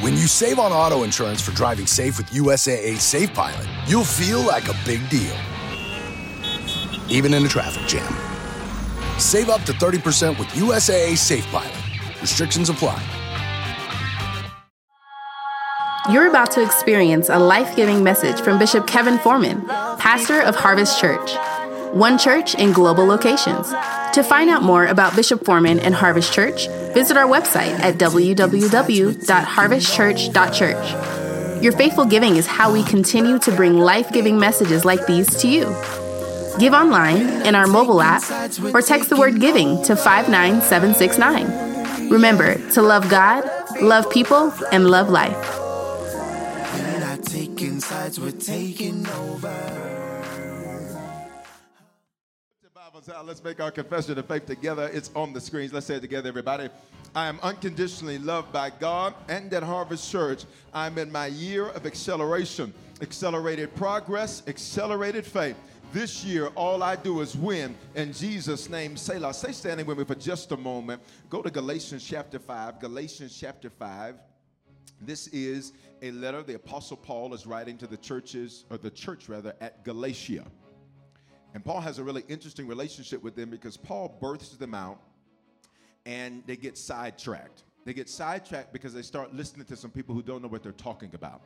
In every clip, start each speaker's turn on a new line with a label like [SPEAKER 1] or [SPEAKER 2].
[SPEAKER 1] When you save on auto insurance for driving safe with USAA Safe Pilot, you'll feel like a big deal, even in a traffic jam. Save up to 30% with USAA Safe Pilot. Restrictions apply.
[SPEAKER 2] You're about to experience a life giving message from Bishop Kevin Foreman, pastor of Harvest Church, one church in global locations. To find out more about Bishop Foreman and Harvest Church, visit our website at www.harvestchurch.church. Your faithful giving is how we continue to bring life giving messages like these to you. Give online, in our mobile app, or text the word giving to 59769. Remember to love God, love people, and love life
[SPEAKER 3] out. Uh, let's make our confession of faith together. It's on the screens. Let's say it together, everybody. I am unconditionally loved by God and at Harvest Church. I'm in my year of acceleration, accelerated progress, accelerated faith. This year, all I do is win. In Jesus' name, Selah. Stay standing with me for just a moment. Go to Galatians chapter 5. Galatians chapter 5. This is a letter the Apostle Paul is writing to the churches, or the church rather, at Galatia. And Paul has a really interesting relationship with them because Paul births them out and they get sidetracked. They get sidetracked because they start listening to some people who don't know what they're talking about.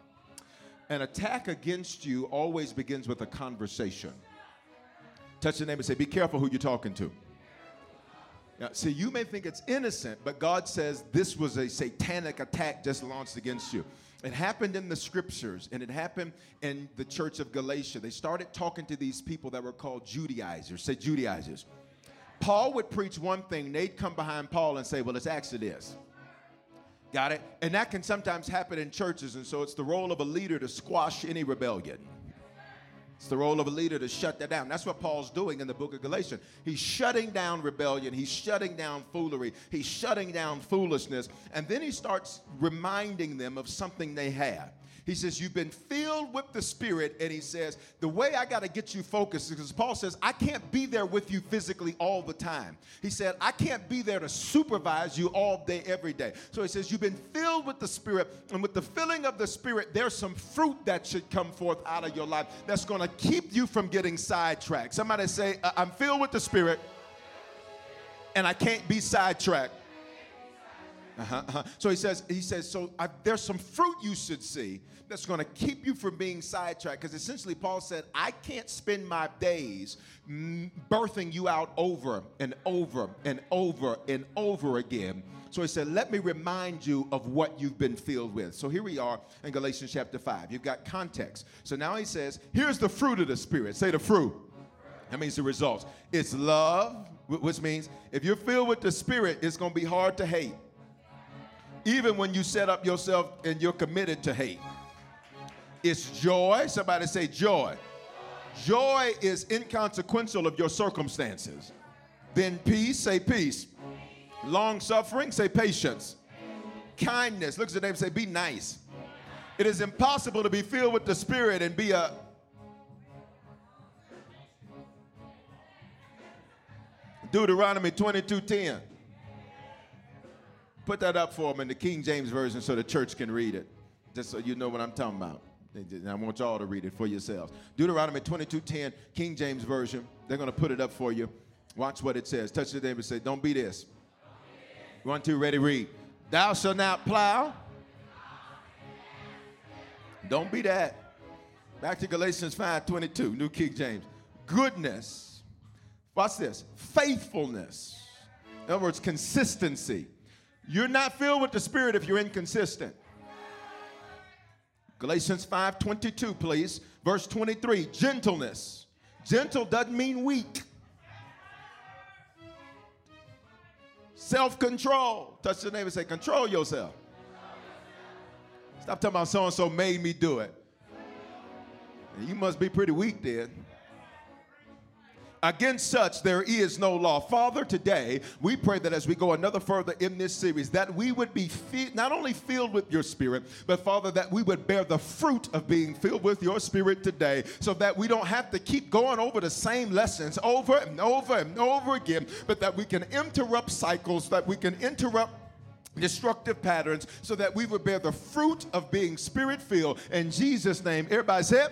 [SPEAKER 3] An attack against you always begins with a conversation. Touch the name and say, Be careful who you're talking to. Now, see, you may think it's innocent, but God says this was a satanic attack just launched against you. It happened in the scriptures and it happened in the church of Galatia. They started talking to these people that were called Judaizers. Say Judaizers. Paul would preach one thing, they'd come behind Paul and say, Well, it's actually this. Got it? And that can sometimes happen in churches, and so it's the role of a leader to squash any rebellion. It's the role of a leader to shut that down. That's what Paul's doing in the book of Galatians. He's shutting down rebellion. He's shutting down foolery. He's shutting down foolishness. And then he starts reminding them of something they have. He says, You've been filled with the Spirit. And he says, The way I got to get you focused, because Paul says, I can't be there with you physically all the time. He said, I can't be there to supervise you all day, every day. So he says, You've been filled with the Spirit. And with the filling of the Spirit, there's some fruit that should come forth out of your life that's going to keep you from getting sidetracked. Somebody say, I'm filled with the Spirit and I can't be sidetracked. Uh-huh, uh-huh. So he says, he says, so I, there's some fruit you should see that's going to keep you from being sidetracked. Because essentially, Paul said, I can't spend my days birthing you out over and over and over and over again. So he said, let me remind you of what you've been filled with. So here we are in Galatians chapter 5. You've got context. So now he says, here's the fruit of the Spirit. Say the fruit. That means the results. It's love, which means if you're filled with the Spirit, it's going to be hard to hate even when you set up yourself and you're committed to hate. It's joy. Somebody say joy. Joy is inconsequential of your circumstances. Then peace, say peace. Long suffering, say patience. Kindness, look at the name, say be nice. It is impossible to be filled with the Spirit and be a Deuteronomy 22 10. Put that up for them in the King James Version so the church can read it, just so you know what I'm talking about. And I want y'all to read it for yourselves. Deuteronomy 22:10, King James Version. They're going to put it up for you. Watch what it says. Touch the neighbor and say, Don't be this. One, two, ready, read. Thou shalt not plow. Don't be that. Back to Galatians 5:22, New King James. Goodness. Watch this. Faithfulness. In other words, consistency you're not filled with the Spirit if you're inconsistent. Galatians 5:22, please. Verse 23, gentleness. Gentle doesn't mean weak. Self-control. Touch the name and say, control yourself. Stop talking about so and so made me do it. You must be pretty weak then. Against such there is no law. Father, today we pray that as we go another further in this series, that we would be not only filled with your spirit, but Father, that we would bear the fruit of being filled with your spirit today, so that we don't have to keep going over the same lessons over and over and over again, but that we can interrupt cycles, that we can interrupt destructive patterns so that we would bear the fruit of being spirit filled in Jesus' name. Everybody say.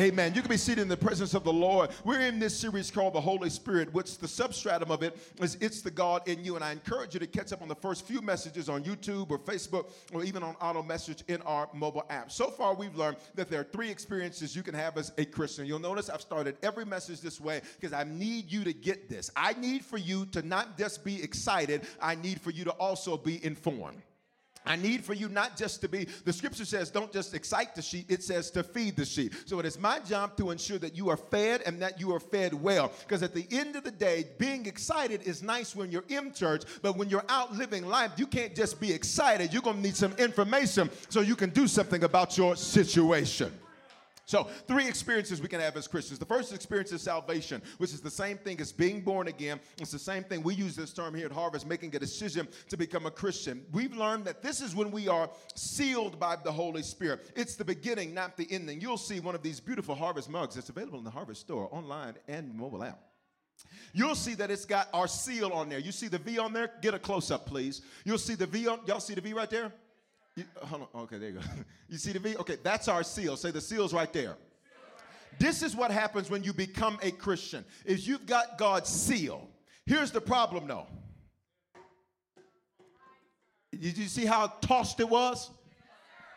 [SPEAKER 3] Amen. You can be seated in the presence of the Lord. We're in this series called the Holy Spirit, which the substratum of it is it's the God in you. And I encourage you to catch up on the first few messages on YouTube or Facebook or even on auto message in our mobile app. So far, we've learned that there are three experiences you can have as a Christian. You'll notice I've started every message this way because I need you to get this. I need for you to not just be excited, I need for you to also be informed. I need for you not just to be, the scripture says, don't just excite the sheep, it says to feed the sheep. So it is my job to ensure that you are fed and that you are fed well. Because at the end of the day, being excited is nice when you're in church, but when you're out living life, you can't just be excited. You're going to need some information so you can do something about your situation. So, three experiences we can have as Christians. The first experience is salvation, which is the same thing as being born again. It's the same thing. We use this term here at Harvest, making a decision to become a Christian. We've learned that this is when we are sealed by the Holy Spirit. It's the beginning, not the ending. You'll see one of these beautiful Harvest mugs. It's available in the Harvest store, online, and mobile app. You'll see that it's got our seal on there. You see the V on there? Get a close up, please. You'll see the V on, y'all see the V right there? You, hold on. Okay, there you go. You see the V? Okay, that's our seal. Say the seal's right there. This is what happens when you become a Christian. Is you've got God's seal. Here's the problem though. Did you see how tossed it was?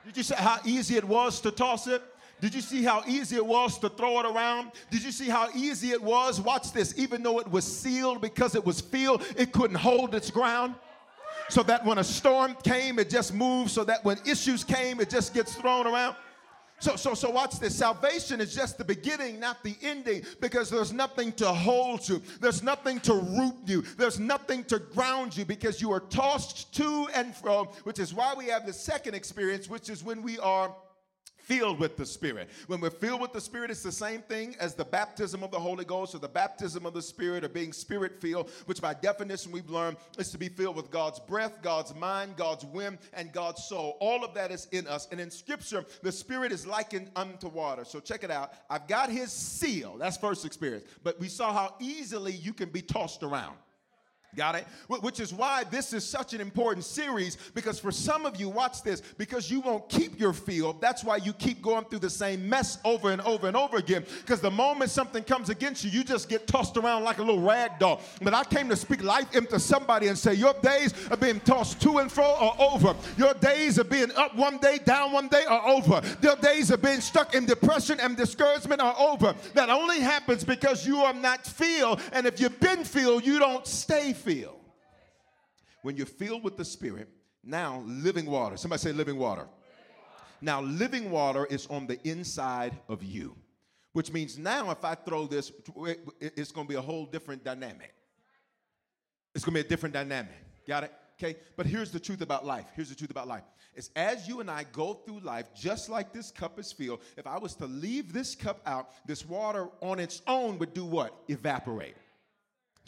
[SPEAKER 3] Did you see how easy it was to toss it? Did you see how easy it was to throw it around? Did you see how easy it was? Watch this. Even though it was sealed because it was filled, it couldn't hold its ground so that when a storm came, it just moves, so that when issues came, it just gets thrown around. So, so, so watch this. Salvation is just the beginning, not the ending, because there's nothing to hold you. There's nothing to root you. There's nothing to ground you because you are tossed to and fro, which is why we have the second experience, which is when we are filled with the Spirit. When we're filled with the Spirit, it's the same thing as the baptism of the Holy Ghost or the baptism of the Spirit or being Spirit filled, which by definition we've learned is to be filled with God's breath, God's mind, God's whim, and God's soul. All of that is in us. And in Scripture, the Spirit is likened unto water. So check it out. I've got His seal. That's first experience. But we saw how easily you can be tossed around. Got it? Which is why this is such an important series because for some of you, watch this, because you won't keep your field. That's why you keep going through the same mess over and over and over again. Because the moment something comes against you, you just get tossed around like a little rag doll. But I came to speak life into somebody and say, Your days of being tossed to and fro are over. Your days of being up one day, down one day are over. Your days of being stuck in depression and discouragement are over. That only happens because you are not filled. And if you've been filled, you don't stay filled filled. When you're filled with the Spirit, now living water. Somebody say living water. Now, living water is on the inside of you, which means now if I throw this, it's going to be a whole different dynamic. It's going to be a different dynamic. Got it? Okay? But here's the truth about life. Here's the truth about life. It's as you and I go through life, just like this cup is filled, if I was to leave this cup out, this water on its own would do what? Evaporate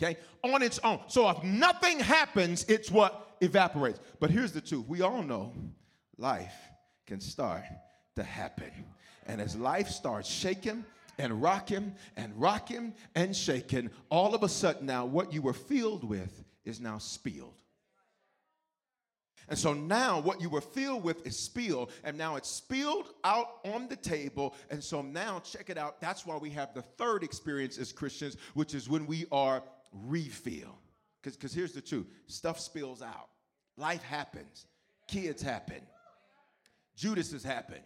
[SPEAKER 3] okay, on its own. So if nothing happens, it's what evaporates. But here's the truth we all know life can start to happen. And as life starts shaking, and rocking and rocking and shaking, all of a sudden now what you were filled with is now spilled. And so now what you were filled with is spilled, and now it's spilled out on the table. And so now, check it out. That's why we have the third experience as Christians, which is when we are refill. Because here's the truth stuff spills out, life happens, kids happen, Judas has happened,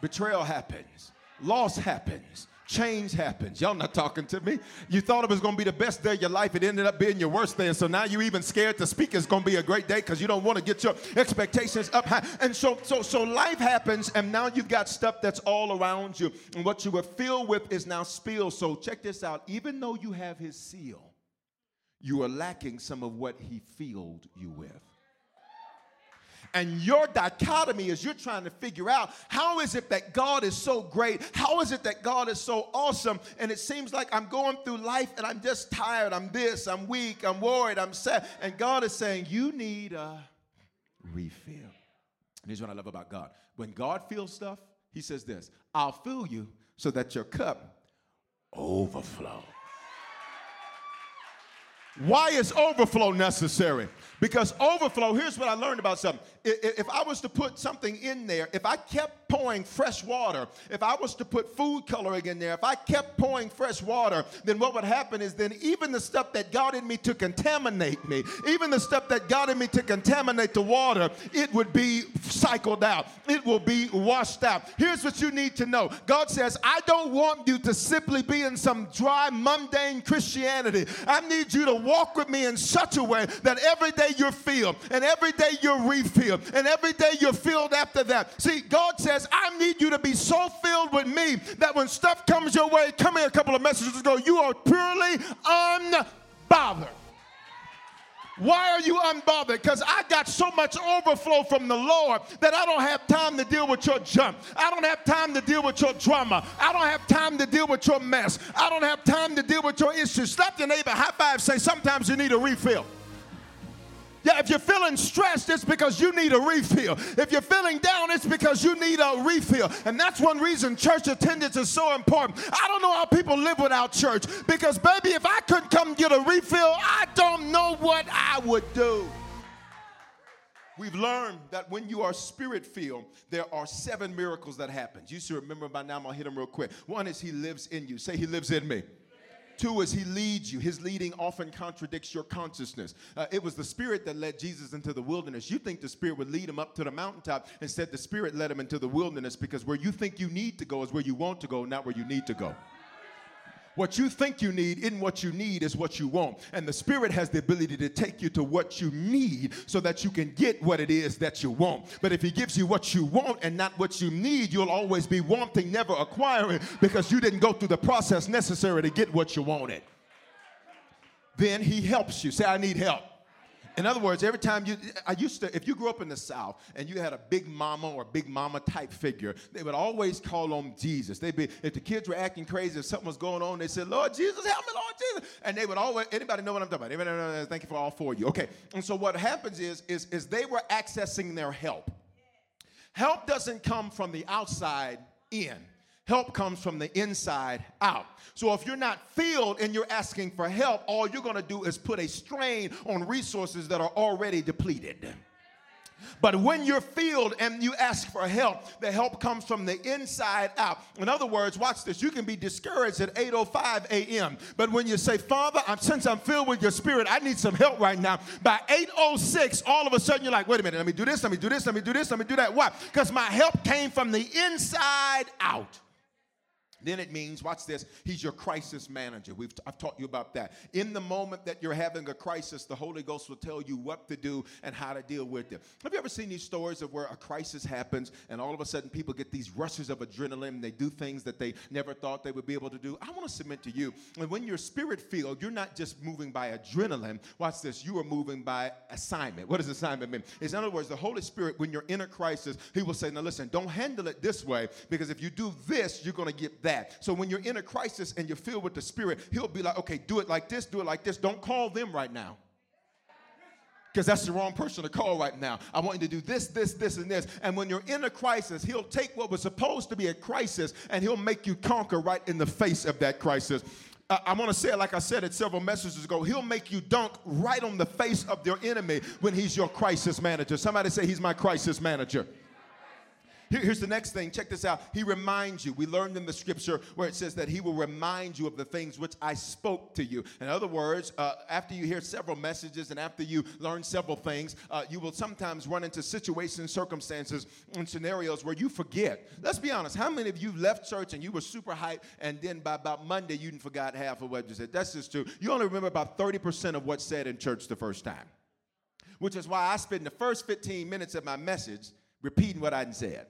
[SPEAKER 3] betrayal happens, loss happens. Change happens. Y'all not talking to me. You thought it was going to be the best day of your life. It ended up being your worst day. And so now you're even scared to speak it's going to be a great day because you don't want to get your expectations up high. And so, so, so life happens, and now you've got stuff that's all around you. And what you were filled with is now spilled. So check this out. Even though you have his seal, you are lacking some of what he filled you with. And your dichotomy is you're trying to figure out how is it that God is so great? How is it that God is so awesome? And it seems like I'm going through life and I'm just tired. I'm this, I'm weak, I'm worried, I'm sad. And God is saying, You need a refill. And here's what I love about God. When God feels stuff, He says this I'll fill you so that your cup overflows. Why is overflow necessary? Because overflow, here's what I learned about something. If I was to put something in there, if I kept pouring fresh water, if I was to put food coloring in there, if I kept pouring fresh water, then what would happen is then even the stuff that got in me to contaminate me, even the stuff that got in me to contaminate the water, it would be cycled out. It will be washed out. Here's what you need to know God says, I don't want you to simply be in some dry, mundane Christianity. I need you to walk with me in such a way that every day you're filled, and every day you're refilled, and every day you're filled after that. See, God says, I need you to be so filled with me that when stuff comes your way, come here a couple of messages ago, you are purely unbothered. Why are you unbothered? Because I got so much overflow from the Lord that I don't have time to deal with your junk. I don't have time to deal with your drama. I don't have time to deal with your mess. I don't have time to deal with your issues. Stop your neighbor, high five, say, sometimes you need a refill. Yeah, if you're feeling stressed, it's because you need a refill. If you're feeling down, it's because you need a refill. And that's one reason church attendance is so important. I don't know how people live without church because, baby, if I couldn't come get a refill, I don't know what I would do. We've learned that when you are spirit filled, there are seven miracles that happen. You should remember by now, I'm gonna hit them real quick. One is he lives in you. Say, he lives in me. Two is he leads you. His leading often contradicts your consciousness. Uh, it was the Spirit that led Jesus into the wilderness. You think the Spirit would lead him up to the mountaintop. Instead, the Spirit led him into the wilderness because where you think you need to go is where you want to go, not where you need to go. What you think you need isn't what you need, is what you want. And the Spirit has the ability to take you to what you need so that you can get what it is that you want. But if He gives you what you want and not what you need, you'll always be wanting, never acquiring, because you didn't go through the process necessary to get what you wanted. Then He helps you. Say, I need help. In other words, every time you, I used to, if you grew up in the South and you had a big mama or big mama type figure, they would always call on Jesus. They'd be, if the kids were acting crazy, if something was going on, they said, Lord Jesus, help me, Lord Jesus. And they would always, anybody know what I'm talking about? Thank you for all four of you. Okay. And so what happens is, is, is they were accessing their help. Help doesn't come from the outside in. Help comes from the inside out. So if you're not filled and you're asking for help, all you're going to do is put a strain on resources that are already depleted. But when you're filled and you ask for help, the help comes from the inside out. In other words, watch this. You can be discouraged at 8:05 a.m. But when you say, "Father, I'm, since I'm filled with your spirit, I need some help right now." By 8:06, all of a sudden you're like, "Wait a minute. Let me do this. Let me do this. Let me do this. Let me do that." Why? Because my help came from the inside out. Then it means, watch this, he's your crisis manager. We've, I've taught you about that. In the moment that you're having a crisis, the Holy Ghost will tell you what to do and how to deal with it. Have you ever seen these stories of where a crisis happens and all of a sudden people get these rushes of adrenaline and they do things that they never thought they would be able to do? I want to submit to you, when you're spirit filled, you're not just moving by adrenaline. Watch this, you are moving by assignment. What does assignment mean? It's in other words, the Holy Spirit, when you're in a crisis, he will say, now listen, don't handle it this way because if you do this, you're going to get that. So when you're in a crisis and you're filled with the Spirit, He'll be like, okay, do it like this, do it like this. Don't call them right now. Because that's the wrong person to call right now. I want you to do this, this, this, and this. And when you're in a crisis, he'll take what was supposed to be a crisis and he'll make you conquer right in the face of that crisis. I want to say it like I said it several messages ago. He'll make you dunk right on the face of your enemy when he's your crisis manager. Somebody say, He's my crisis manager. Here, here's the next thing. Check this out. He reminds you. We learned in the scripture where it says that he will remind you of the things which I spoke to you. In other words, uh, after you hear several messages and after you learn several things, uh, you will sometimes run into situations, circumstances, and scenarios where you forget. Let's be honest. How many of you left church and you were super hyped, and then by about Monday you forgot half of what you said? That's just true. You only remember about 30% of what's said in church the first time, which is why I spend the first 15 minutes of my message repeating what I said.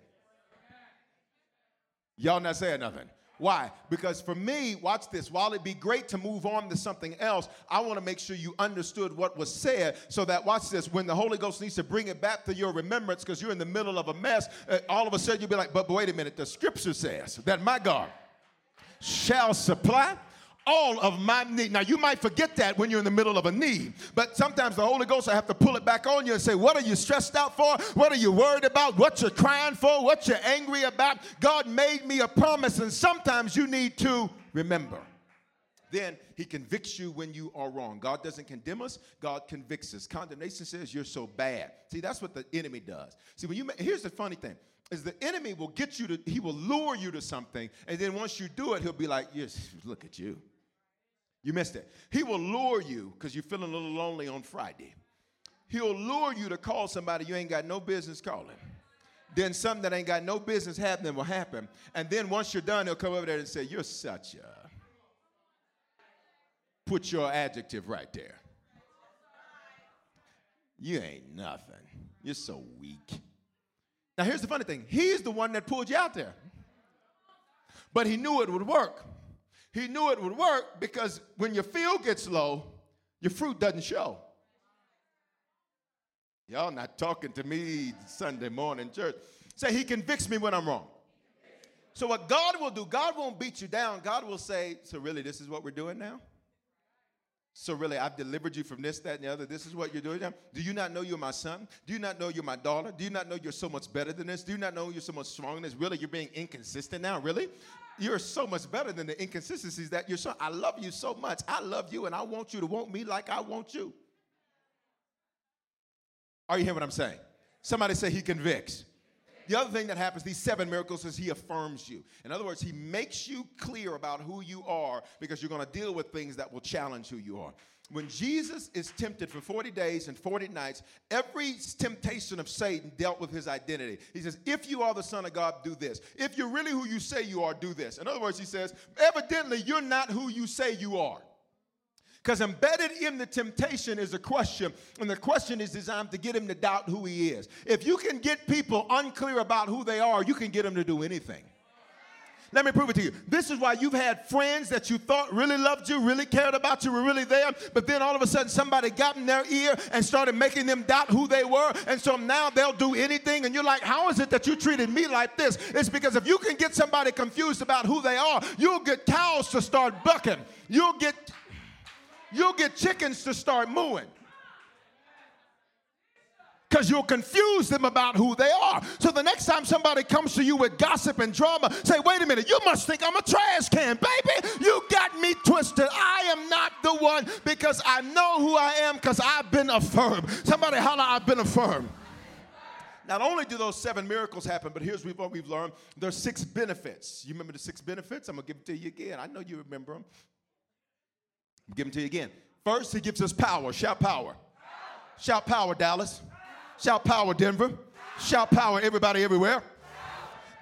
[SPEAKER 3] Y'all not saying nothing. Why? Because for me, watch this, while it'd be great to move on to something else, I want to make sure you understood what was said so that, watch this, when the Holy Ghost needs to bring it back to your remembrance because you're in the middle of a mess, uh, all of a sudden you'll be like, but wait a minute, the scripture says that my God shall supply all of my need. Now, you might forget that when you're in the middle of a need, but sometimes the Holy Ghost will have to pull it back on you and say, What are you stressed out for? What are you worried about? What you're crying for? What you're angry about? God made me a promise, and sometimes you need to remember. Then he convicts you when you are wrong. God doesn't condemn us, God convicts us. Condemnation says you're so bad. See, that's what the enemy does. See, when you here's the funny thing is the enemy will get you to he will lure you to something and then once you do it he'll be like yes look at you you missed it. He will lure you because you're feeling a little lonely on Friday. He'll lure you to call somebody you ain't got no business calling. Then something that ain't got no business happening will happen. And then once you're done, he'll come over there and say, You're such a. Put your adjective right there. You ain't nothing. You're so weak. Now, here's the funny thing He's the one that pulled you out there. But he knew it would work. He knew it would work because when your field gets low, your fruit doesn't show. Y'all not talking to me Sunday morning church. Say, He convicts me when I'm wrong. So, what God will do, God won't beat you down. God will say, So, really, this is what we're doing now? So, really, I've delivered you from this, that, and the other. This is what you're doing now? Do you not know you're my son? Do you not know you're my daughter? Do you not know you're so much better than this? Do you not know you're so much stronger than this? Really, you're being inconsistent now? Really? You're so much better than the inconsistencies that you're so. I love you so much. I love you, and I want you to want me like I want you. Are you hearing what I'm saying? Somebody say he convicts. The other thing that happens, these seven miracles, is he affirms you. In other words, he makes you clear about who you are because you're going to deal with things that will challenge who you are. When Jesus is tempted for 40 days and 40 nights, every temptation of Satan dealt with his identity. He says, If you are the Son of God, do this. If you're really who you say you are, do this. In other words, he says, Evidently, you're not who you say you are. Because embedded in the temptation is a question, and the question is designed to get him to doubt who he is. If you can get people unclear about who they are, you can get them to do anything. Let me prove it to you. This is why you've had friends that you thought really loved you, really cared about you, were really there, but then all of a sudden somebody got in their ear and started making them doubt who they were. And so now they'll do anything. And you're like, how is it that you treated me like this? It's because if you can get somebody confused about who they are, you'll get cows to start bucking. You'll get you'll get chickens to start mooing because you'll confuse them about who they are. So the next time somebody comes to you with gossip and drama, say, wait a minute, you must think I'm a trash can, baby. You got me twisted. I am not the one because I know who I am because I've been affirmed. Somebody holler, I've been affirmed. Not only do those seven miracles happen, but here's what we've learned. There's six benefits. You remember the six benefits? I'm going to give them to you again. I know you remember them. I'm give them to you again. First, he gives us power. Shout power. power. Shout power, Dallas. Shout power, Denver. Shout power, everybody everywhere.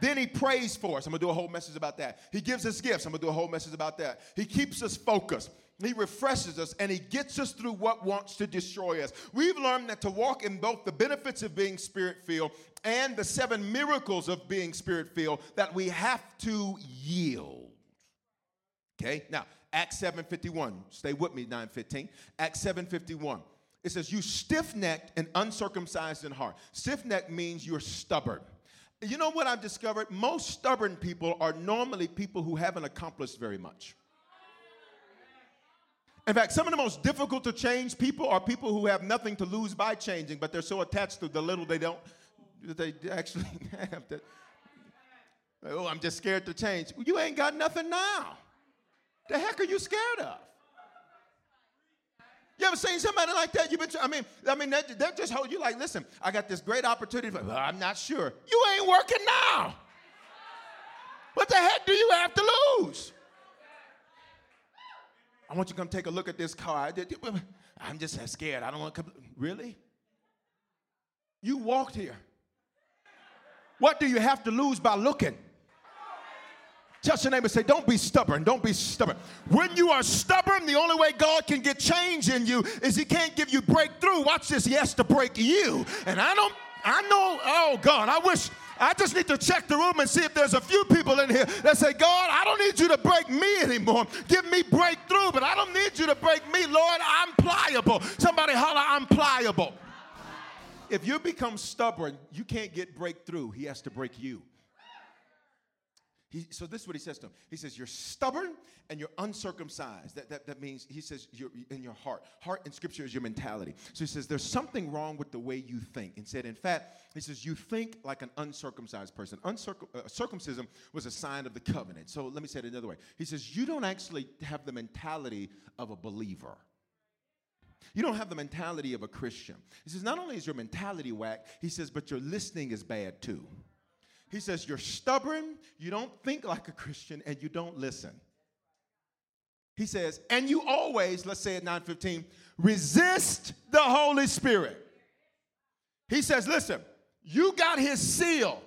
[SPEAKER 3] Then he prays for us. I'm gonna do a whole message about that. He gives us gifts. I'm gonna do a whole message about that. He keeps us focused. He refreshes us and he gets us through what wants to destroy us. We've learned that to walk in both the benefits of being spirit filled and the seven miracles of being spirit filled, that we have to yield. Okay, now Acts 7:51. Stay with me, 9:15. Acts 7:51. It says, You stiff necked and uncircumcised in heart. Stiff necked means you're stubborn. You know what I've discovered? Most stubborn people are normally people who haven't accomplished very much. In fact, some of the most difficult to change people are people who have nothing to lose by changing, but they're so attached to the little they don't, they actually have to. Oh, I'm just scared to change. You ain't got nothing now. The heck are you scared of? You ever seen somebody like that? You've been, I mean, I mean, they, they just hold you like, listen, I got this great opportunity. But well, I'm not sure. You ain't working now. What the heck do you have to lose? I want you to come take a look at this car. I'm just scared. I don't want to come. Really? You walked here. What do you have to lose by looking? Touch your neighbor say, Don't be stubborn. Don't be stubborn. When you are stubborn, the only way God can get change in you is He can't give you breakthrough. Watch this. He has to break you. And I don't, I know, oh God, I wish I just need to check the room and see if there's a few people in here that say, God, I don't need you to break me anymore. Give me breakthrough, but I don't need you to break me, Lord. I'm pliable. Somebody holler, I'm pliable. If you become stubborn, you can't get breakthrough. He has to break you. He, so this is what he says to him. He says, You're stubborn and you're uncircumcised. That, that, that means, he says, you're in your heart. Heart in scripture is your mentality. So he says, There's something wrong with the way you think. And said, In fact, he says, You think like an uncircumcised person. Uncircum- uh, circumcision was a sign of the covenant. So let me say it another way. He says, You don't actually have the mentality of a believer. You don't have the mentality of a Christian. He says, Not only is your mentality whack, he says, but your listening is bad too. He says, You're stubborn, you don't think like a Christian, and you don't listen. He says, And you always, let's say at 9:15, resist the Holy Spirit. He says, Listen, you got his seal,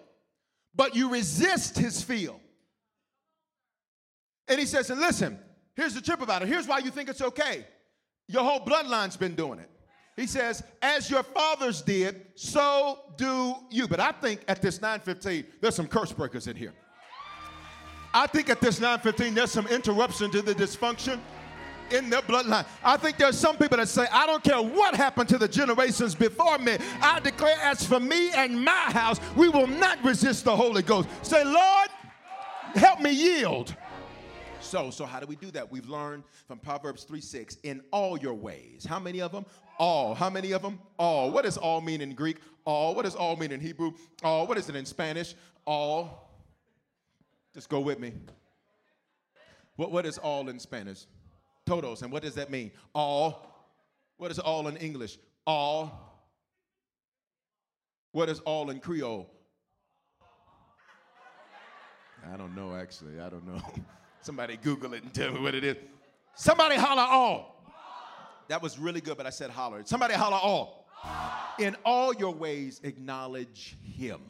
[SPEAKER 3] but you resist his feel. And he says, And listen, here's the trip about it. Here's why you think it's okay. Your whole bloodline's been doing it. He says, as your fathers did, so do you. But I think at this 915, there's some curse breakers in here. I think at this 915, there's some interruption to the dysfunction in their bloodline. I think there's some people that say, I don't care what happened to the generations before me. I declare, as for me and my house, we will not resist the Holy Ghost. Say, Lord, help me yield. So, so how do we do that? We've learned from Proverbs 3 6, in all your ways. How many of them? All. How many of them? All. What does all mean in Greek? All. What does all mean in Hebrew? All. What is it in Spanish? All. Just go with me. What, what is all in Spanish? Todos. And what does that mean? All. What is all in English? All. What is all in Creole? I don't know, actually. I don't know. Somebody Google it and tell me what it is. Somebody holler all. That was really good, but I said holler. Somebody holler all. In all your ways, acknowledge him,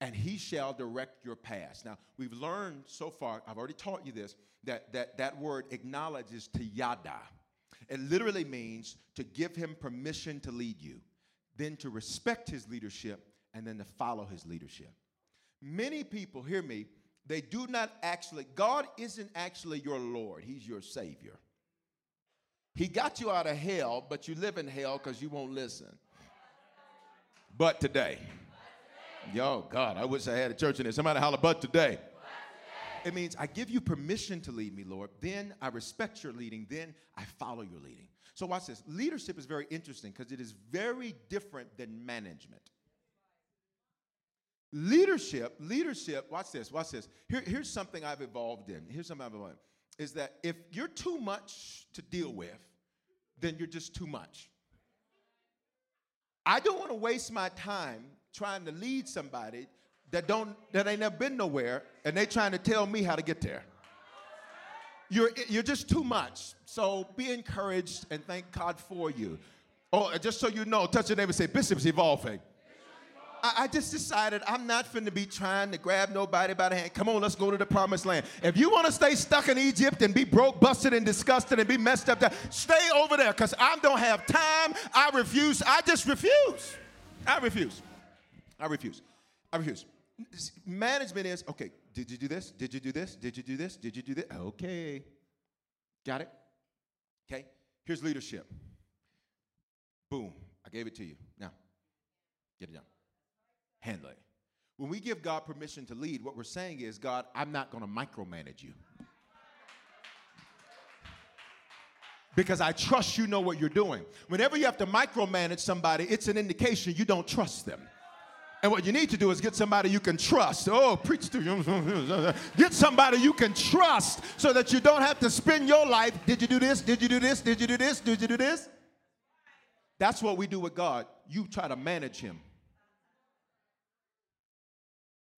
[SPEAKER 3] and he shall direct your paths. Now, we've learned so far, I've already taught you this, that that, that word acknowledge is to yada. It literally means to give him permission to lead you, then to respect his leadership, and then to follow his leadership. Many people, hear me, they do not actually, God isn't actually your Lord, He's your Savior. He got you out of hell, but you live in hell because you won't listen. But today, yo, God, I wish I had a church in there. Somebody holler, but today. It means I give you permission to lead me, Lord. Then I respect your leading. Then I follow your leading. So, watch this. Leadership is very interesting because it is very different than management. Leadership, leadership, watch this, watch this. Here, here's something I've evolved in. Here's something I've evolved in. Is that if you're too much to deal with, then you're just too much. I don't want to waste my time trying to lead somebody that don't that ain't never been nowhere and they trying to tell me how to get there. You're you're just too much. So be encouraged and thank God for you. Oh, just so you know, touch your neighbor and say, Bishop's evolving. I, I just decided I'm not finna be trying to grab nobody by the hand. Come on, let's go to the promised land. If you want to stay stuck in Egypt and be broke, busted, and disgusted and be messed up, stay over there because I don't have time. I refuse. I just refuse. I refuse. I refuse. I refuse. Management is okay. Did you do this? Did you do this? Did you do this? Did you do this? Okay. Got it? Okay. Here's leadership. Boom. I gave it to you. Now, get it done handle it. When we give God permission to lead, what we're saying is, God, I'm not going to micromanage you. Because I trust you know what you're doing. Whenever you have to micromanage somebody, it's an indication you don't trust them. And what you need to do is get somebody you can trust. Oh, preach to you. Get somebody you can trust so that you don't have to spend your life. Did you do this? Did you do this? Did you do this? Did you do this? That's what we do with God. You try to manage him.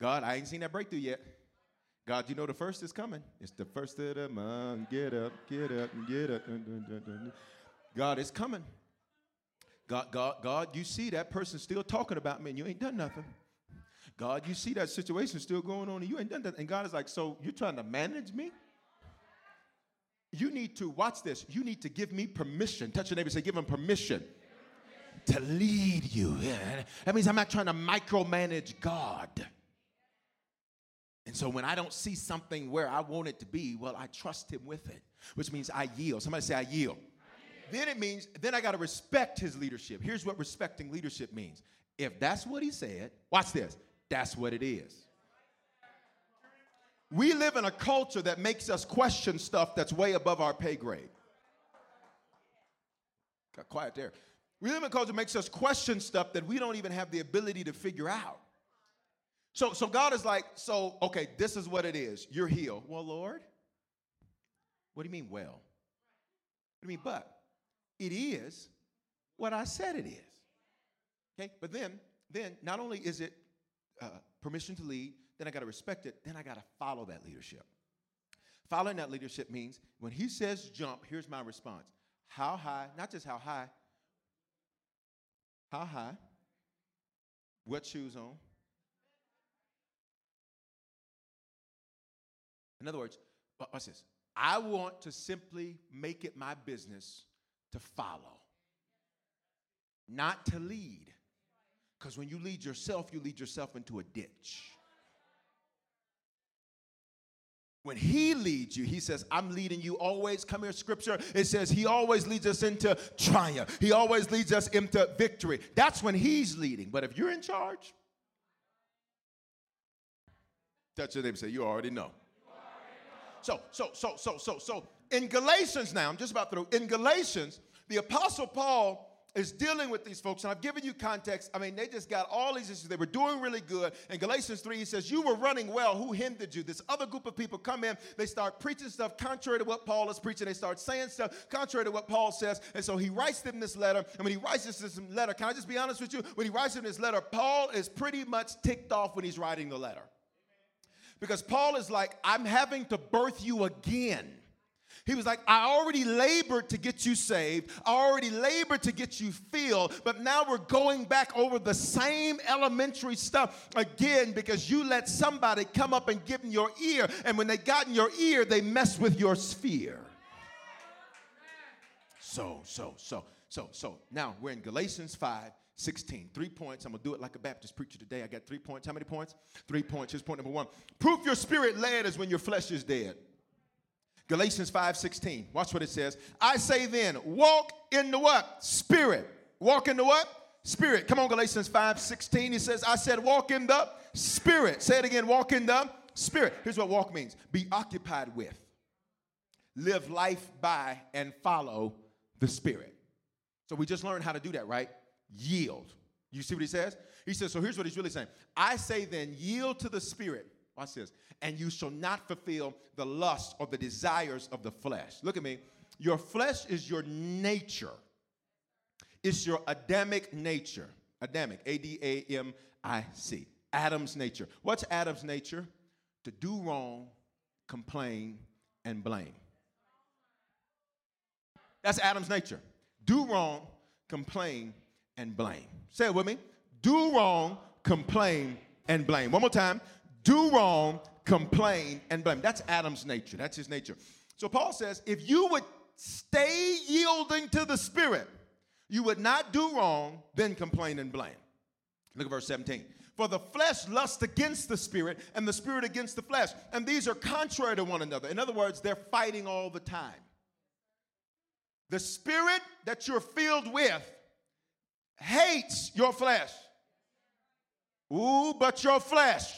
[SPEAKER 3] God, I ain't seen that breakthrough yet. God, you know the first is coming. It's the first of the month. Get up, get up, get up. God, it's coming. God, God, God, you see that person still talking about me and you ain't done nothing. God, you see that situation still going on and you ain't done that. And God is like, so you're trying to manage me? You need to, watch this, you need to give me permission. Touch your neighbor say, give him permission to lead you. Yeah. That means I'm not trying to micromanage God. And so when I don't see something where I want it to be, well, I trust him with it, which means I yield. Somebody say, I yield. Then it means, then I got to respect his leadership. Here's what respecting leadership means. If that's what he said, watch this, that's what it is. We live in a culture that makes us question stuff that's way above our pay grade. Got quiet there. We live in a culture that makes us question stuff that we don't even have the ability to figure out. So, so God is like, so, okay, this is what it is. You're healed. Well, Lord, what do you mean, well? What do you mean, but? It is what I said it is. Okay, but then, then not only is it uh, permission to lead, then I got to respect it, then I got to follow that leadership. Following that leadership means when he says jump, here's my response. How high, not just how high, how high, what shoes on, In other words, what's this? I want to simply make it my business to follow, not to lead. Because when you lead yourself, you lead yourself into a ditch. When he leads you, he says, I'm leading you always. Come here, scripture. It says he always leads us into triumph. He always leads us into victory. That's when he's leading. But if you're in charge, touch your neighbor say, You already know so, so, so, so, so, so in Galatians now, I'm just about through. In Galatians, the Apostle Paul is dealing with these folks, and I've given you context. I mean, they just got all these issues. They were doing really good. In Galatians 3, he says, You were running well. Who hindered you? This other group of people come in, they start preaching stuff contrary to what Paul is preaching. They start saying stuff contrary to what Paul says. And so he writes them this letter. And when he writes this letter, can I just be honest with you? When he writes them this letter, Paul is pretty much ticked off when he's writing the letter. Because Paul is like, I'm having to birth you again. He was like, I already labored to get you saved. I already labored to get you filled. But now we're going back over the same elementary stuff again because you let somebody come up and give in your ear. And when they got in your ear, they messed with your sphere. So, so, so, so, so. Now we're in Galatians 5 16. Three points. I'm going to do it like a Baptist preacher today. I got three points. How many points? Three points. Here's point number one. Proof your spirit led is when your flesh is dead. Galatians 5 16. Watch what it says. I say then, walk in the what? Spirit. Walk in the what? Spirit. Come on, Galatians 5 16. He says, I said, walk in the spirit. Say it again, walk in the spirit. Here's what walk means be occupied with, live life by, and follow the spirit. So we just learned how to do that, right? Yield. You see what he says? He says, so here's what he's really saying. I say then, yield to the Spirit. Watch this. And you shall not fulfill the lust or the desires of the flesh. Look at me. Your flesh is your nature, it's your Adamic nature. Adamic, A D A M I C. Adam's nature. What's Adam's nature? To do wrong, complain, and blame. That's Adam's nature. Do wrong, complain, and blame. Say it with me. Do wrong, complain, and blame. One more time. Do wrong, complain, and blame. That's Adam's nature. That's his nature. So Paul says if you would stay yielding to the Spirit, you would not do wrong, then complain and blame. Look at verse 17. For the flesh lusts against the spirit, and the spirit against the flesh. And these are contrary to one another. In other words, they're fighting all the time. The spirit that you're filled with hates your flesh. Ooh, but your flesh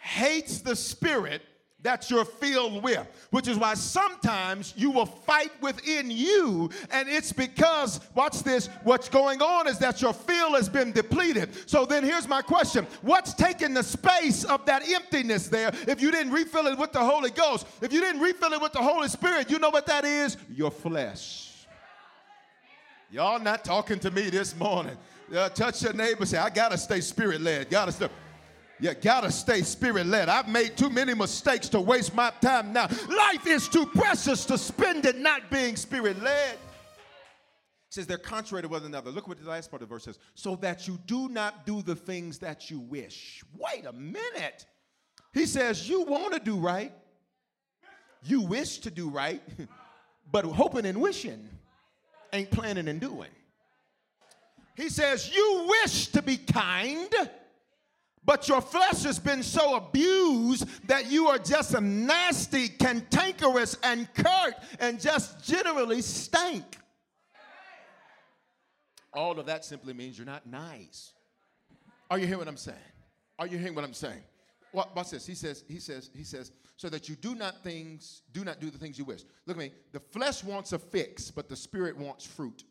[SPEAKER 3] hates the spirit that you're filled with, which is why sometimes you will fight within you, and it's because, watch this, what's going on is that your field has been depleted. So then here's my question What's taking the space of that emptiness there if you didn't refill it with the Holy Ghost? If you didn't refill it with the Holy Spirit, you know what that is? Your flesh. Y'all not talking to me this morning. Uh, touch your neighbor, say, I gotta stay spirit led. Gotta stay. You gotta stay spirit led. I've made too many mistakes to waste my time now. Life is too precious to spend it not being spirit led. says they're contrary to one another. Look what the last part of the verse says. So that you do not do the things that you wish. Wait a minute. He says, You want to do right. You wish to do right, but hoping and wishing ain't planning and doing. He says, You wish to be kind, but your flesh has been so abused that you are just a nasty, cantankerous, and curt, and just generally stank. All of that simply means you're not nice. Are you hearing what I'm saying? Are you hearing what I'm saying? What, what's this? He says, he says, he says, so that you do not things, do not do the things you wish. Look at me. The flesh wants a fix, but the spirit wants fruit.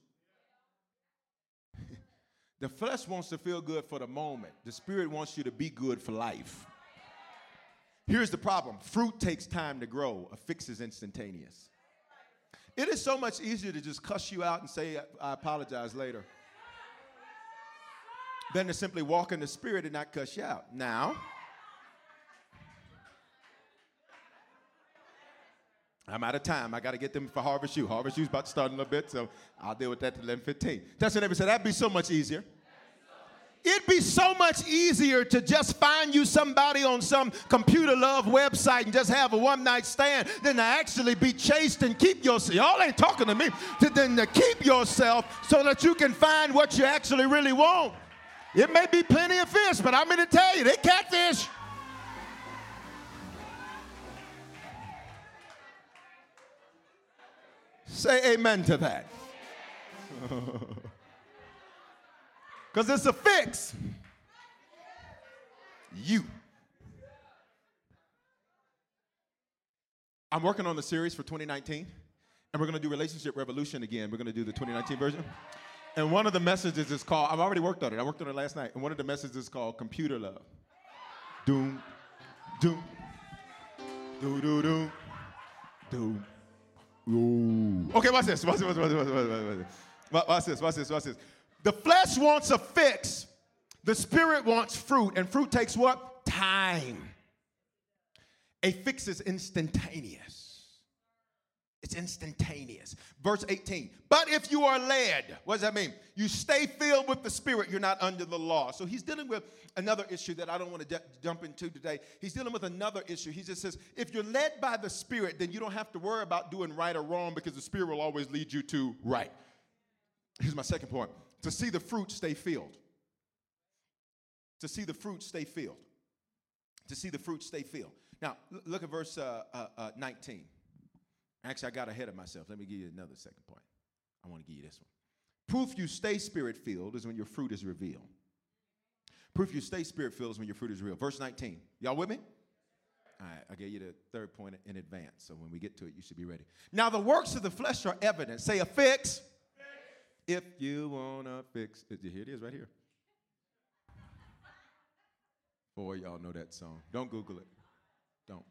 [SPEAKER 3] the flesh wants to feel good for the moment. The spirit wants you to be good for life. Here's the problem fruit takes time to grow, a fix is instantaneous. It is so much easier to just cuss you out and say, I apologize later, than to simply walk in the spirit and not cuss you out. Now, I'm out of time. I got to get them for Harvest U. Harvest U's about to start in a little bit, so I'll deal with that at 11:15. That's what they said. That'd be so much easier. It'd be so much easier to just find you somebody on some computer love website and just have a one night stand than to actually be chaste and keep yourself. Y'all ain't talking to me. To, than to keep yourself so that you can find what you actually really want. It may be plenty of fish, but I'm going to tell you, they catfish. Say amen to that. Because it's a fix. You. I'm working on the series for 2019, and we're going to do Relationship Revolution again. We're going to do the 2019 version. And one of the messages is called, I've already worked on it. I worked on it last night. And one of the messages is called Computer Love. Doom, doom, doo doo doo, doom. Ooh. Okay, watch this. Watch this. Watch this. Watch this. Watch this. Watch this. Watch this. The flesh wants a fix. The spirit wants fruit, and fruit takes what? Time. A fix is instantaneous. It's instantaneous. Verse 18. But if you are led, what does that mean? You stay filled with the Spirit, you're not under the law. So he's dealing with another issue that I don't want to de- jump into today. He's dealing with another issue. He just says, if you're led by the Spirit, then you don't have to worry about doing right or wrong because the Spirit will always lead you to right. Here's my second point to see the fruit stay filled. To see the fruit stay filled. To see the fruit stay filled. Now, look at verse uh, uh, uh, 19. Actually, I got ahead of myself. Let me give you another second point. I want to give you this one. Proof you stay spirit filled is when your fruit is revealed. Proof you stay spirit filled is when your fruit is real. Verse 19. Y'all with me? All right, I gave you the third point in advance, so when we get to it, you should be ready. Now, the works of the flesh are evident. Say a fix. If you want to fix uh, it. Here it is right here. Boy, y'all know that song. Don't Google it. Don't.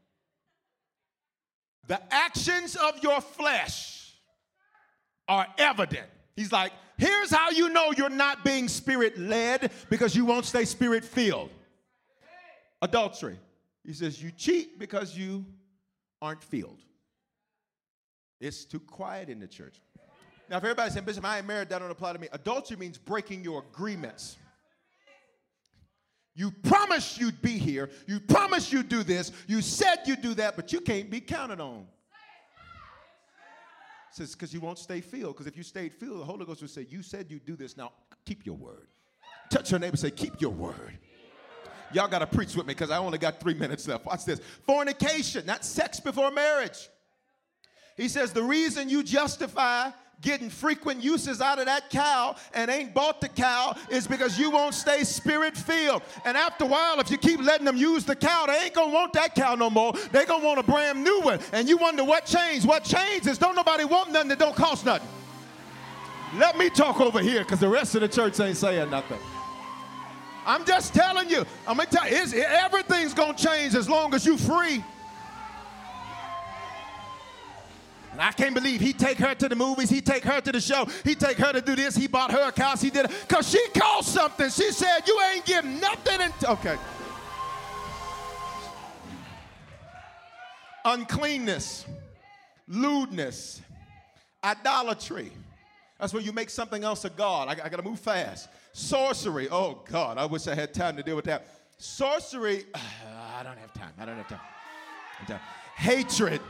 [SPEAKER 3] The actions of your flesh are evident. He's like, here's how you know you're not being spirit led because you won't stay spirit filled. Adultery. He says, you cheat because you aren't filled. It's too quiet in the church. Now, if everybody's saying, Bishop, I ain't married, that don't apply to me. Adultery means breaking your agreements. You promised you'd be here. You promised you'd do this. You said you'd do that, but you can't be counted on. Says, because you won't stay filled. Because if you stayed filled, the Holy Ghost would say, You said you'd do this. Now keep your word. Touch your neighbor say, Keep your word. Y'all got to preach with me because I only got three minutes left. Watch this. Fornication, not sex before marriage. He says, The reason you justify getting frequent uses out of that cow and ain't bought the cow is because you won't stay spirit filled. And after a while, if you keep letting them use the cow, they ain't gonna want that cow no more. They gonna want a brand new one. And you wonder what changed. What changed is don't nobody want nothing that don't cost nothing. Let me talk over here because the rest of the church ain't saying nothing. I'm just telling you. I'm gonna tell you, everything's gonna change as long as you free. I can't believe he take her to the movies, he take her to the show, he take her to do this, he bought her a house, he did it. Because she called something. She said, you ain't giving nothing. And okay. Uncleanness, lewdness, idolatry. That's when you make something else a God. I, I got to move fast. Sorcery. Oh, God, I wish I had time to deal with that. Sorcery. I don't have time. I don't have time. Hatred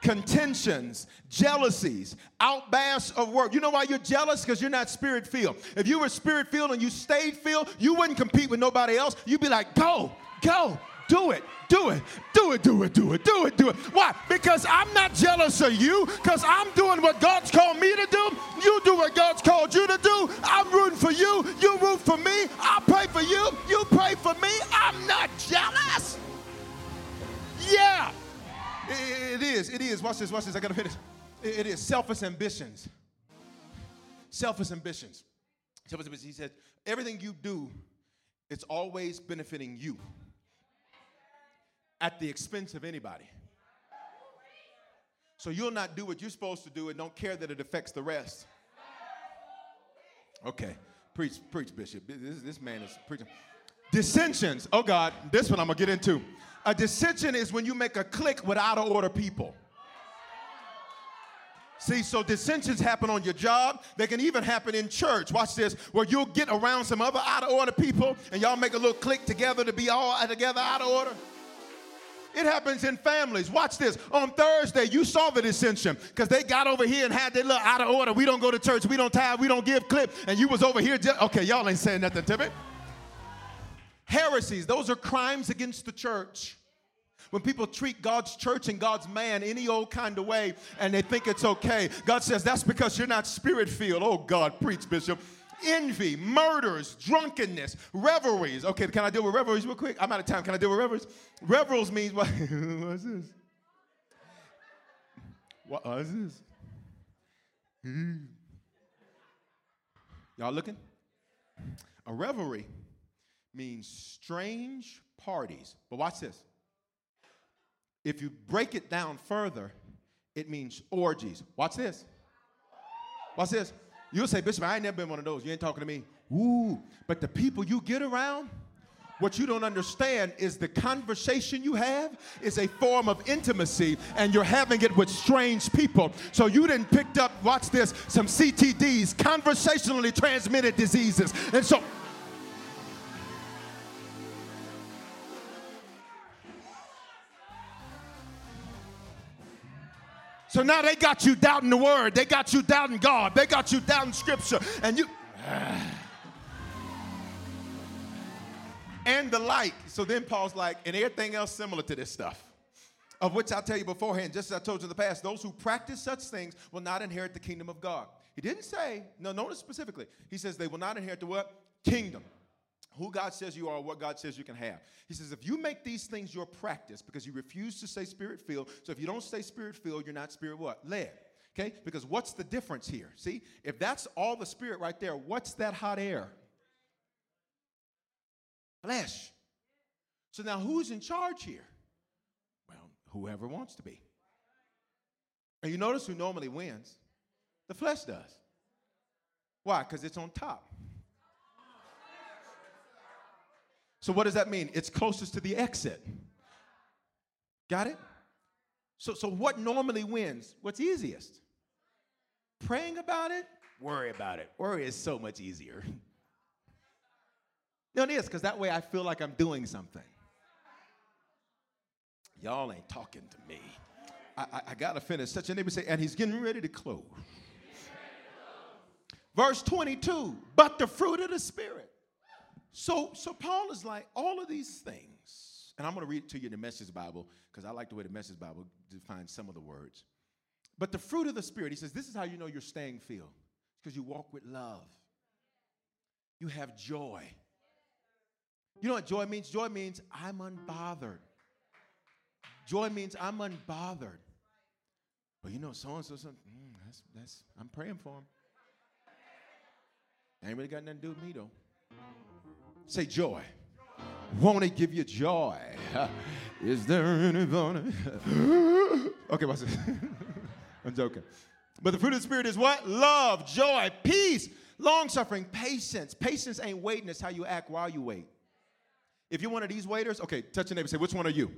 [SPEAKER 3] contentions, jealousies, outbursts of work. You know why you're jealous? Because you're not spirit filled. If you were spirit filled and you stayed filled, you wouldn't compete with nobody else. You'd be like, go, go, do it, do it, do it, do it, do it, do it, do it. Why? Because I'm not jealous of you, because I'm doing what God's called me to do. You do what God's called you to do. I'm rooting for you. You root for me. I pray for you. You pray for me. I'm not jealous. Yeah. It is. It is. Watch this. Watch this. I gotta finish. It is selfish ambitions. Selfish ambitions. Selfish ambitions. He said, everything you do, it's always benefiting you at the expense of anybody. So you'll not do what you're supposed to do and don't care that it affects the rest. Okay, preach, preach, Bishop. This, this man is preaching. Dissensions. Oh God, this one I'm gonna get into. A dissension is when you make a click with out of order people. See, so dissensions happen on your job. They can even happen in church. Watch this, where you'll get around some other out of order people and y'all make a little click together to be all together out of order. It happens in families. Watch this. On Thursday, you saw the dissension because they got over here and had their little out of order. We don't go to church. We don't tithe. We don't give clip. And you was over here. Just, okay, y'all ain't saying nothing to me heresies, those are crimes against the church. When people treat God's church and God's man any old kind of way and they think it's okay, God says that's because you're not spirit filled. Oh, God, preach, Bishop. Envy, murders, drunkenness, revelries. Okay, can I deal with revelries real quick? I'm out of time. Can I deal with revelries? Revels means what? What's this? What is this? Hmm. Y'all looking? A revelry means strange parties. But watch this. If you break it down further, it means orgies. Watch this. Watch this. You'll say, Bishop, I ain't never been one of those. You ain't talking to me. Ooh, but the people you get around, what you don't understand is the conversation you have is a form of intimacy, and you're having it with strange people. So you didn't picked up, watch this, some CTDs, conversationally transmitted diseases. And so So now they got you doubting the word. They got you doubting God. They got you doubting scripture. And you. and the like. So then Paul's like, and everything else similar to this stuff. Of which I'll tell you beforehand, just as I told you in the past, those who practice such things will not inherit the kingdom of God. He didn't say, no, notice specifically. He says they will not inherit the what? Kingdom who God says you are, what God says you can have. He says, if you make these things your practice, because you refuse to stay spirit filled, so if you don't stay spirit filled, you're not spirit what? Led. Okay? Because what's the difference here? See, if that's all the spirit right there, what's that hot air? Flesh. So now who's in charge here? Well, whoever wants to be. And you notice who normally wins? The flesh does. Why? Because it's on top. So, what does that mean? It's closest to the exit. Got it? So, so what normally wins? What's easiest? Praying about it? Worry about it. Worry is so much easier. No, it is, because that way I feel like I'm doing something. Y'all ain't talking to me. I, I, I gotta finish. Such a neighbor say, and he's getting ready to close. Verse 22, but the fruit of the Spirit. So, so Paul is like, all of these things, and I'm going to read it to you in the Message Bible because I like the way the Message Bible defines some of the words. But the fruit of the Spirit, he says, this is how you know you're staying filled. because you walk with love. You have joy. You know what joy means? Joy means I'm unbothered. Joy means I'm unbothered. But you know, so and so, so mm, that's, that's, I'm praying for him. Ain't really got nothing to do with me though. Say joy. Won't it give you joy? Is there anybody? okay, what's this? I'm joking. But the fruit of the Spirit is what? Love, joy, peace, long suffering, patience. Patience ain't waiting, it's how you act while you wait. If you're one of these waiters, okay, touch your neighbor say, which one are you?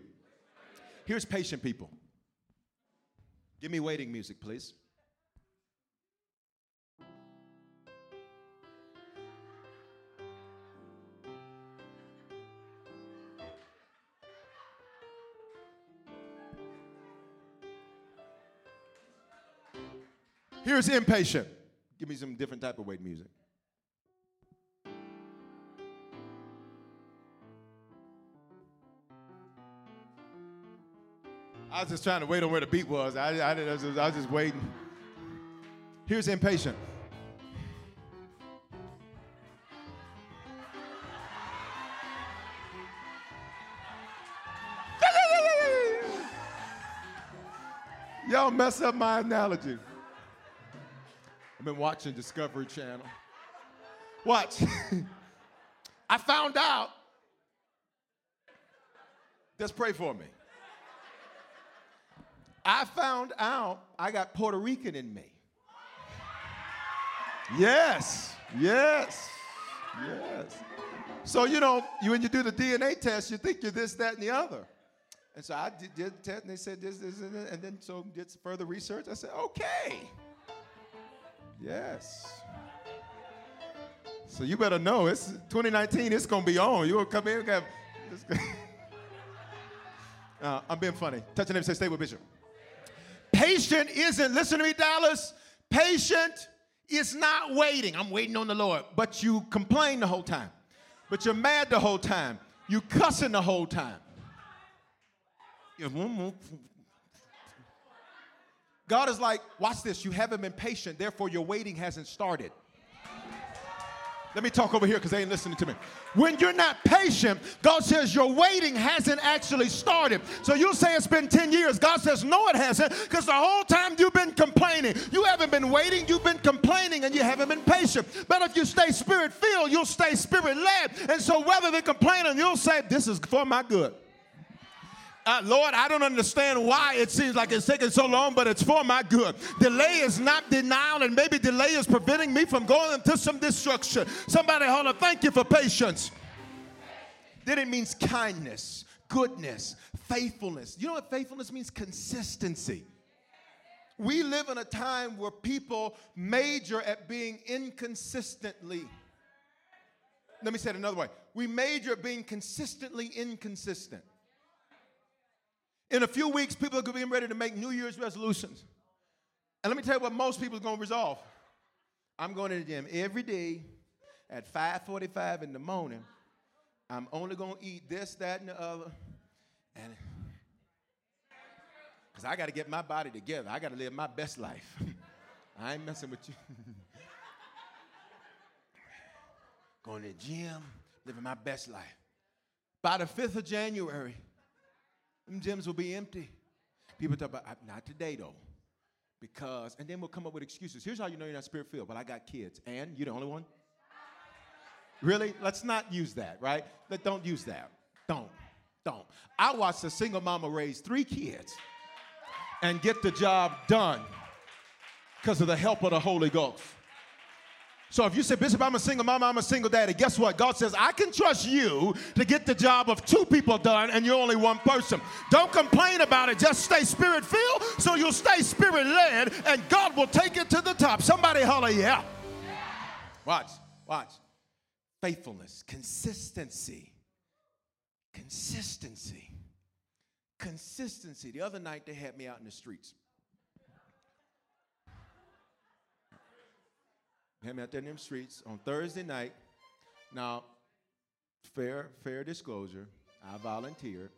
[SPEAKER 3] Here's patient people. Give me waiting music, please. Here's impatient. Give me some different type of wait music. I was just trying to wait on where the beat was. I, I, I, was, I was just waiting. Here's impatient. Y'all mess up my analogy. I've been watching Discovery Channel. Watch. I found out. Just pray for me. I found out I got Puerto Rican in me. Yes, yes, yes. So, you know, you, when you do the DNA test, you think you're this, that, and the other. And so I did, did the test, and they said this, this, and, this, and then so did further research. I said, okay. Yes. So you better know it's 2019. It's gonna be on. You will come in. Have, uh, I'm being funny. Touch your name. Say, stay with Bishop. Patient isn't. Listen to me, Dallas. Patient is not waiting. I'm waiting on the Lord. But you complain the whole time. But you're mad the whole time. You cussing the whole time. God is like, watch this, you haven't been patient, therefore your waiting hasn't started. Let me talk over here because they ain't listening to me. When you're not patient, God says your waiting hasn't actually started. So you'll say it's been 10 years. God says, no, it hasn't, because the whole time you've been complaining. You haven't been waiting, you've been complaining, and you haven't been patient. But if you stay spirit filled, you'll stay spirit led. And so rather than complaining, you'll say, this is for my good uh, Lord, I don't understand why it seems like it's taking so long, but it's for my good. Delay is not denial, and maybe delay is preventing me from going into some destruction. Somebody hold up, thank you for patience. Then it means kindness, goodness, faithfulness. You know what faithfulness means? Consistency. We live in a time where people major at being inconsistently. Let me say it another way. We major at being consistently inconsistent. In a few weeks, people are getting ready to make New Year's resolutions. And let me tell you what most people are going to resolve. I'm going to the gym every day at 5:45 in the morning. I'm only going to eat this, that, and the other. And because I got to get my body together. I got to live my best life. I ain't messing with you. going to the gym, living my best life. By the 5th of January, them gyms will be empty. People talk about, not today though. Because, and then we'll come up with excuses. Here's how you know you're not spirit filled. But I got kids. And you're the only one? Really? Let's not use that, right? Let, don't use that. Don't. Don't. I watched a single mama raise three kids and get the job done because of the help of the Holy Ghost. So if you say, Bishop, I'm a single mama, I'm a single daddy, guess what? God says, I can trust you to get the job of two people done and you're only one person. Don't complain about it. Just stay spirit filled so you'll stay spirit led and God will take it to the top. Somebody holler, yeah. Watch, watch. Faithfulness, consistency. Consistency. Consistency. The other night they had me out in the streets. Me out there in them streets on Thursday night. Now, fair, fair disclosure, I volunteered.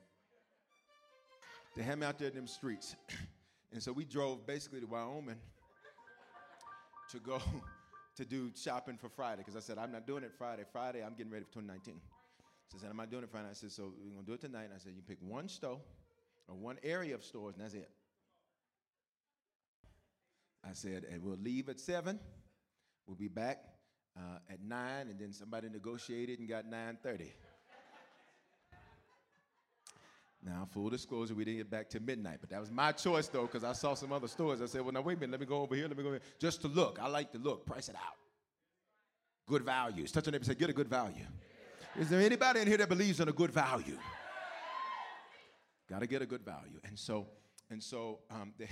[SPEAKER 3] to me out there in them streets. and so we drove basically to Wyoming to go to do shopping for Friday because I said, I'm not doing it Friday. Friday, I'm getting ready for 2019. So I said, I'm not doing it Friday. I said, so we're going to do it tonight. And I said, you pick one store or one area of stores, and that's it. I said, and we'll leave at 7 We'll be back uh, at 9, and then somebody negotiated and got 9.30. Now, full disclosure, we didn't get back to midnight, but that was my choice, though, because I saw some other stores. I said, well, now, wait a minute, let me go over here, let me go here, just to look. I like to look, price it out. Good values. Touch your neighbor say, get a good value. Is there anybody in here that believes in a good value? Got to get a good value. And so, and so um, they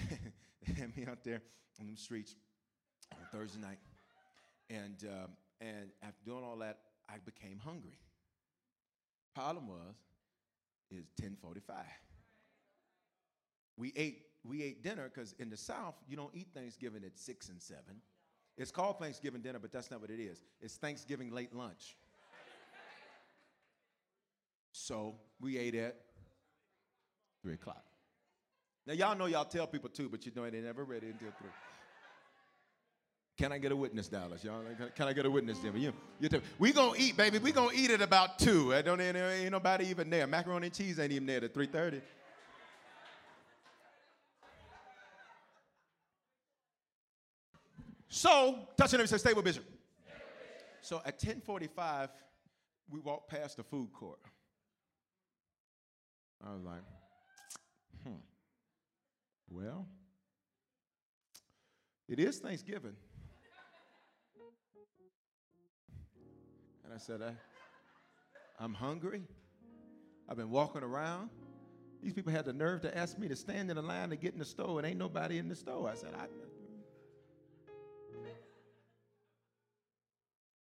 [SPEAKER 3] had me out there on the streets on Thursday night. And, um, and after doing all that, I became hungry. Problem was, is 1045. We ate we ate dinner because in the South, you don't eat Thanksgiving at six and seven. It's called Thanksgiving dinner, but that's not what it is. It's Thanksgiving late lunch. So we ate at three o'clock. Now y'all know y'all tell people too, but you know they never ready until three. Can I get a witness, Dallas? Y'all, can I get a witness, Denver? You, you we gonna eat, baby. We gonna eat at about two. I don't ain't, ain't nobody even there. Macaroni and cheese ain't even there at three thirty. So, touch your neighbor say, stay with Bishop. So at 1045, we walked past the food court. I was like, hmm. Well, it is Thanksgiving. I said, I, I'm hungry. I've been walking around. These people had the nerve to ask me to stand in a line to get in the store, and ain't nobody in the store. I said, I.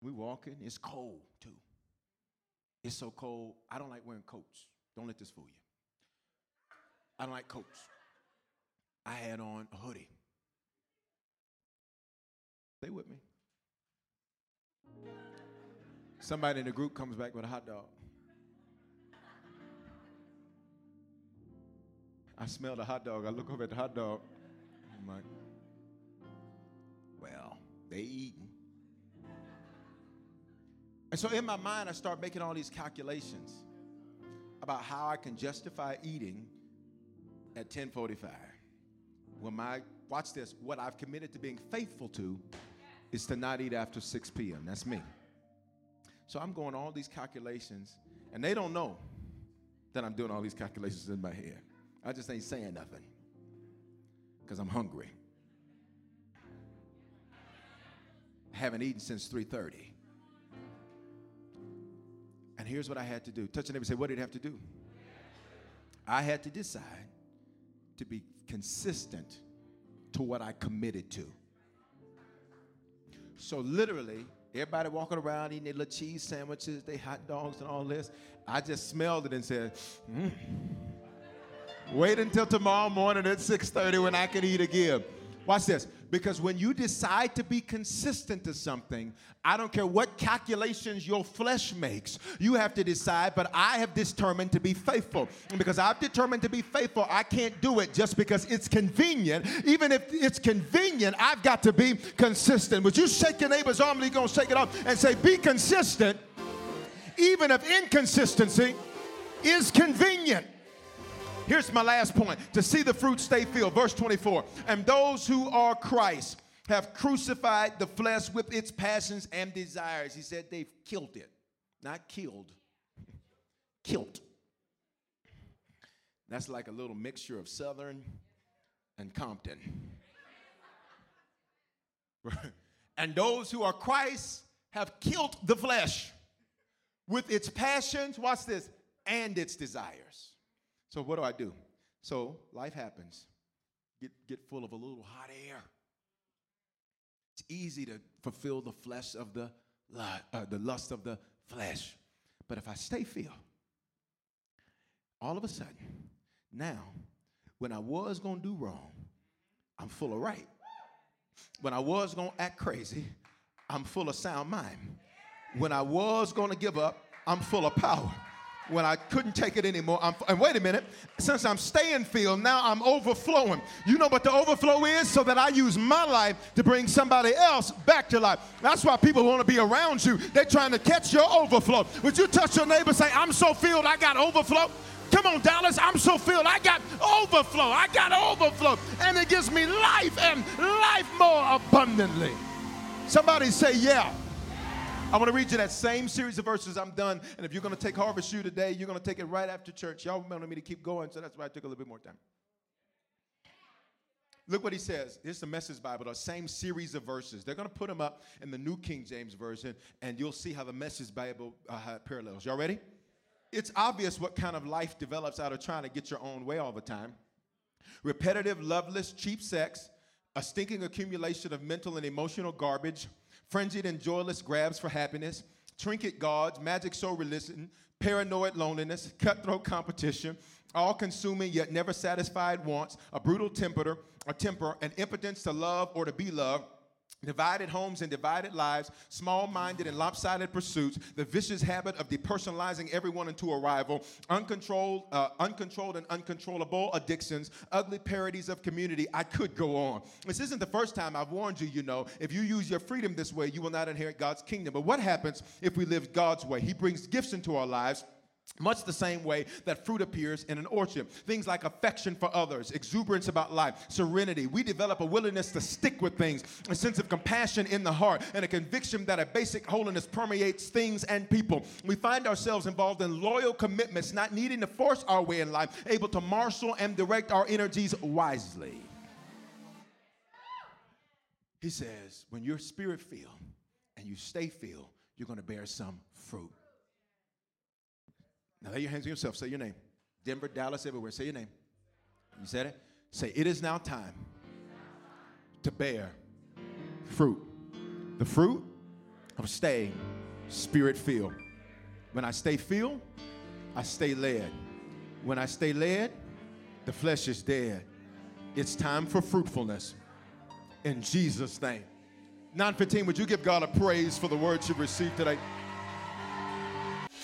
[SPEAKER 3] We walking. It's cold too. It's so cold. I don't like wearing coats. Don't let this fool you. I don't like coats. I had on a hoodie. Stay with me. Somebody in the group comes back with a hot dog. I smell the hot dog. I look over at the hot dog. I'm like, well, they eating. And so in my mind, I start making all these calculations about how I can justify eating at 1045. When my, watch this, what I've committed to being faithful to is to not eat after 6 p.m. That's me. So I'm going all these calculations, and they don't know that I'm doing all these calculations in my head. I just ain't saying nothing because I'm hungry. I haven't eaten since 3:30. And here's what I had to do. Touch the neighbor say, What did I have to do? I had to decide to be consistent to what I committed to. So, literally, everybody walking around eating their little cheese sandwiches, their hot dogs, and all this, I just smelled it and said, mm. Wait until tomorrow morning at 6:30 when I can eat again. Watch this. Because when you decide to be consistent to something, I don't care what calculations your flesh makes, you have to decide, but I have determined to be faithful. And because I've determined to be faithful, I can't do it just because it's convenient. Even if it's convenient, I've got to be consistent. Would you shake your neighbor's arm and going to shake it off and say, Be consistent, even if inconsistency is convenient. Here's my last point to see the fruit stay filled. Verse 24. And those who are Christ have crucified the flesh with its passions and desires. He said they've killed it, not killed, killed. That's like a little mixture of Southern and Compton. and those who are Christ have killed the flesh with its passions, watch this, and its desires. So what do I do? So life happens. Get, get full of a little hot air. It's easy to fulfill the flesh of the, uh, the lust of the flesh. But if I stay filled, all of a sudden, now, when I was gonna do wrong, I'm full of right. When I was gonna act crazy, I'm full of sound mind. When I was gonna give up, I'm full of power when I couldn't take it anymore. I'm, and wait a minute, since I'm staying filled, now I'm overflowing. You know what the overflow is? So that I use my life to bring somebody else back to life. That's why people want to be around you. They're trying to catch your overflow. Would you touch your neighbor say, I'm so filled, I got overflow? Come on, Dallas, I'm so filled. I got overflow. I got overflow. And it gives me life and life more abundantly. Somebody say, Yeah. I want to read you that same series of verses. I'm done. And if you're going to take Harvest U today, you're going to take it right after church. Y'all wanted me to keep going, so that's why I took a little bit more time. Look what he says. Here's the Message Bible, the same series of verses. They're going to put them up in the New King James Version, and you'll see how the Message Bible uh, parallels. Y'all ready? It's obvious what kind of life develops out of trying to get your own way all the time. Repetitive, loveless, cheap sex, a stinking accumulation of mental and emotional garbage, frenzied and joyless grabs for happiness, trinket gods, magic soul religion,
[SPEAKER 4] paranoid loneliness, cutthroat competition, all consuming yet never satisfied wants, a brutal temper, a temper, an impotence to love or to be loved, divided homes and divided lives, small minded and lopsided pursuits, the vicious habit of depersonalizing everyone into a rival, uncontrolled, uh, uncontrolled and uncontrollable addictions, ugly parodies of community. I could go on. This isn't the first time I've warned you, you know. If you use your freedom this way, you will not inherit God's kingdom. But what happens if we live God's way? He brings gifts into our lives much the same way that fruit appears in an orchard. Things like affection for others, exuberance about life, serenity. We develop a willingness to stick with things, a sense of compassion in the heart, and a conviction that a basic holiness permeates things and people. We find ourselves involved in loyal commitments, not needing to force our way in life, able to marshal and direct our energies wisely. He says, when you're spirit filled and you stay filled, you're going to bear some fruit. Now lay your hands on yourself. Say your name. Denver, Dallas, everywhere. Say your name. You said it? Say, it is now time to bear fruit. The fruit of staying spirit filled. When I stay filled, I stay led. When I stay led, the flesh is dead. It's time for fruitfulness. In Jesus' name. 915, would you give God a praise for the words you've received today?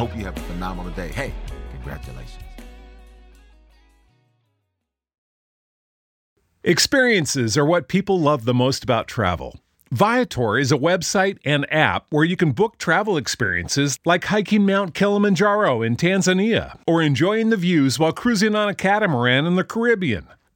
[SPEAKER 3] Hope you have a phenomenal day. Hey, congratulations.
[SPEAKER 5] Experiences are what people love the most about travel. Viator is a website and app where you can book travel experiences like hiking Mount Kilimanjaro in Tanzania or enjoying the views while cruising on a catamaran in the Caribbean.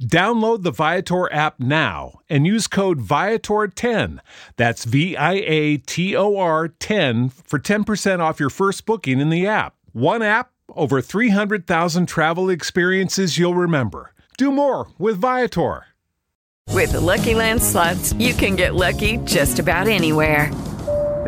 [SPEAKER 5] Download the Viator app now and use code Viator10. That's V I A T O R 10 for 10% off your first booking in the app. One app, over 300,000 travel experiences you'll remember. Do more with Viator.
[SPEAKER 6] With the Lucky Land slots, you can get lucky just about anywhere.